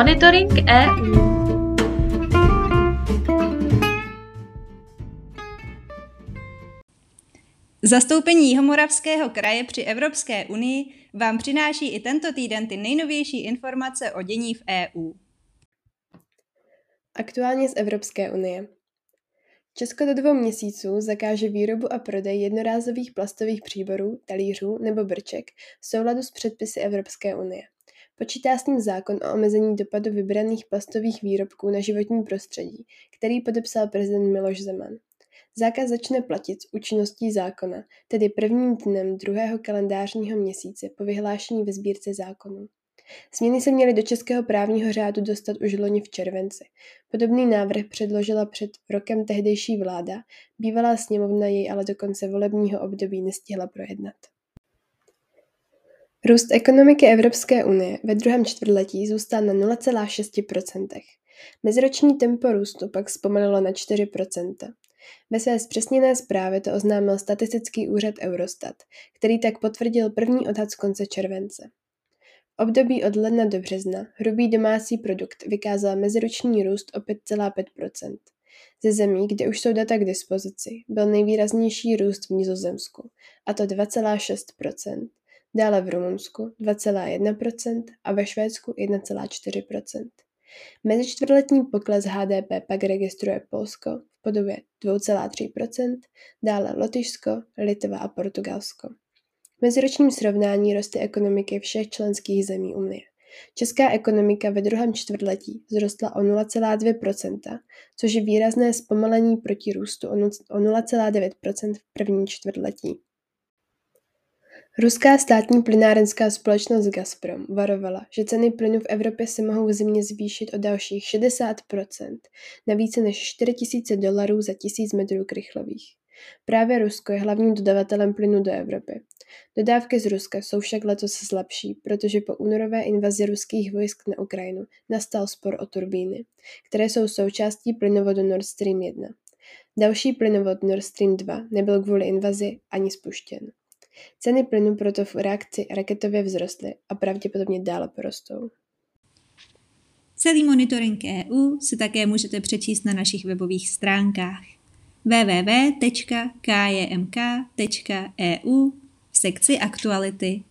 Monitoring EU. Zastoupení Jihomoravského kraje při Evropské unii vám přináší i tento týden ty nejnovější informace o dění v EU. Aktuálně z Evropské unie. Česko do dvou měsíců zakáže výrobu a prodej jednorázových plastových příborů, talířů nebo brček v souladu s předpisy Evropské unie. Počítá s tím zákon o omezení dopadu vybraných plastových výrobků na životní prostředí, který podepsal prezident Miloš Zeman. Zákaz začne platit s účinností zákona, tedy prvním dnem druhého kalendářního měsíce po vyhlášení ve sbírce zákonů. Změny se měly do českého právního řádu dostat už loni v červenci. Podobný návrh předložila před rokem tehdejší vláda, bývalá sněmovna jej ale do konce volebního období nestihla projednat. Růst ekonomiky Evropské unie ve druhém čtvrtletí zůstal na 0,6%. Meziroční tempo růstu pak zpomalilo na 4%. Ve své zpřesněné zprávě to oznámil statistický úřad Eurostat, který tak potvrdil první odhad z konce července. V období od ledna do března hrubý domácí produkt vykázal meziroční růst o 5,5% Ze zemí, kde už jsou data k dispozici, byl nejvýraznější růst v Nizozemsku, a to 2,6 dále v Rumunsku 2,1% a ve Švédsku 1,4% Mezičtvrtletní pokles HDP pak registruje Polsko v podobě 2,3% dále Lotyšsko, Litva a Portugalsko. V meziročním srovnání roste ekonomiky všech členských zemí Unie. Česká ekonomika ve druhém čtvrtletí vzrostla o 0,2%, což je výrazné zpomalení proti růstu o 0,9% v prvním čtvrtletí. Ruská státní plynárenská společnost Gazprom varovala, že ceny plynu v Evropě se mohou v zimě zvýšit o dalších 60% na více než 4000 dolarů za tisíc metrů krychlových. Právě Rusko je hlavním dodavatelem plynu do Evropy. Dodávky z Ruska jsou však letos slabší, protože po únorové invazi ruských vojsk na Ukrajinu nastal spor o turbíny, které jsou součástí plynovodu Nord Stream 1. Další plynovod Nord Stream 2 nebyl kvůli invazi ani spuštěn. Ceny plynu proto v reakci raketově vzrostly a pravděpodobně dále porostou. Celý monitoring EU si také můžete přečíst na našich webových stránkách www.kjmk.eu v sekci aktuality.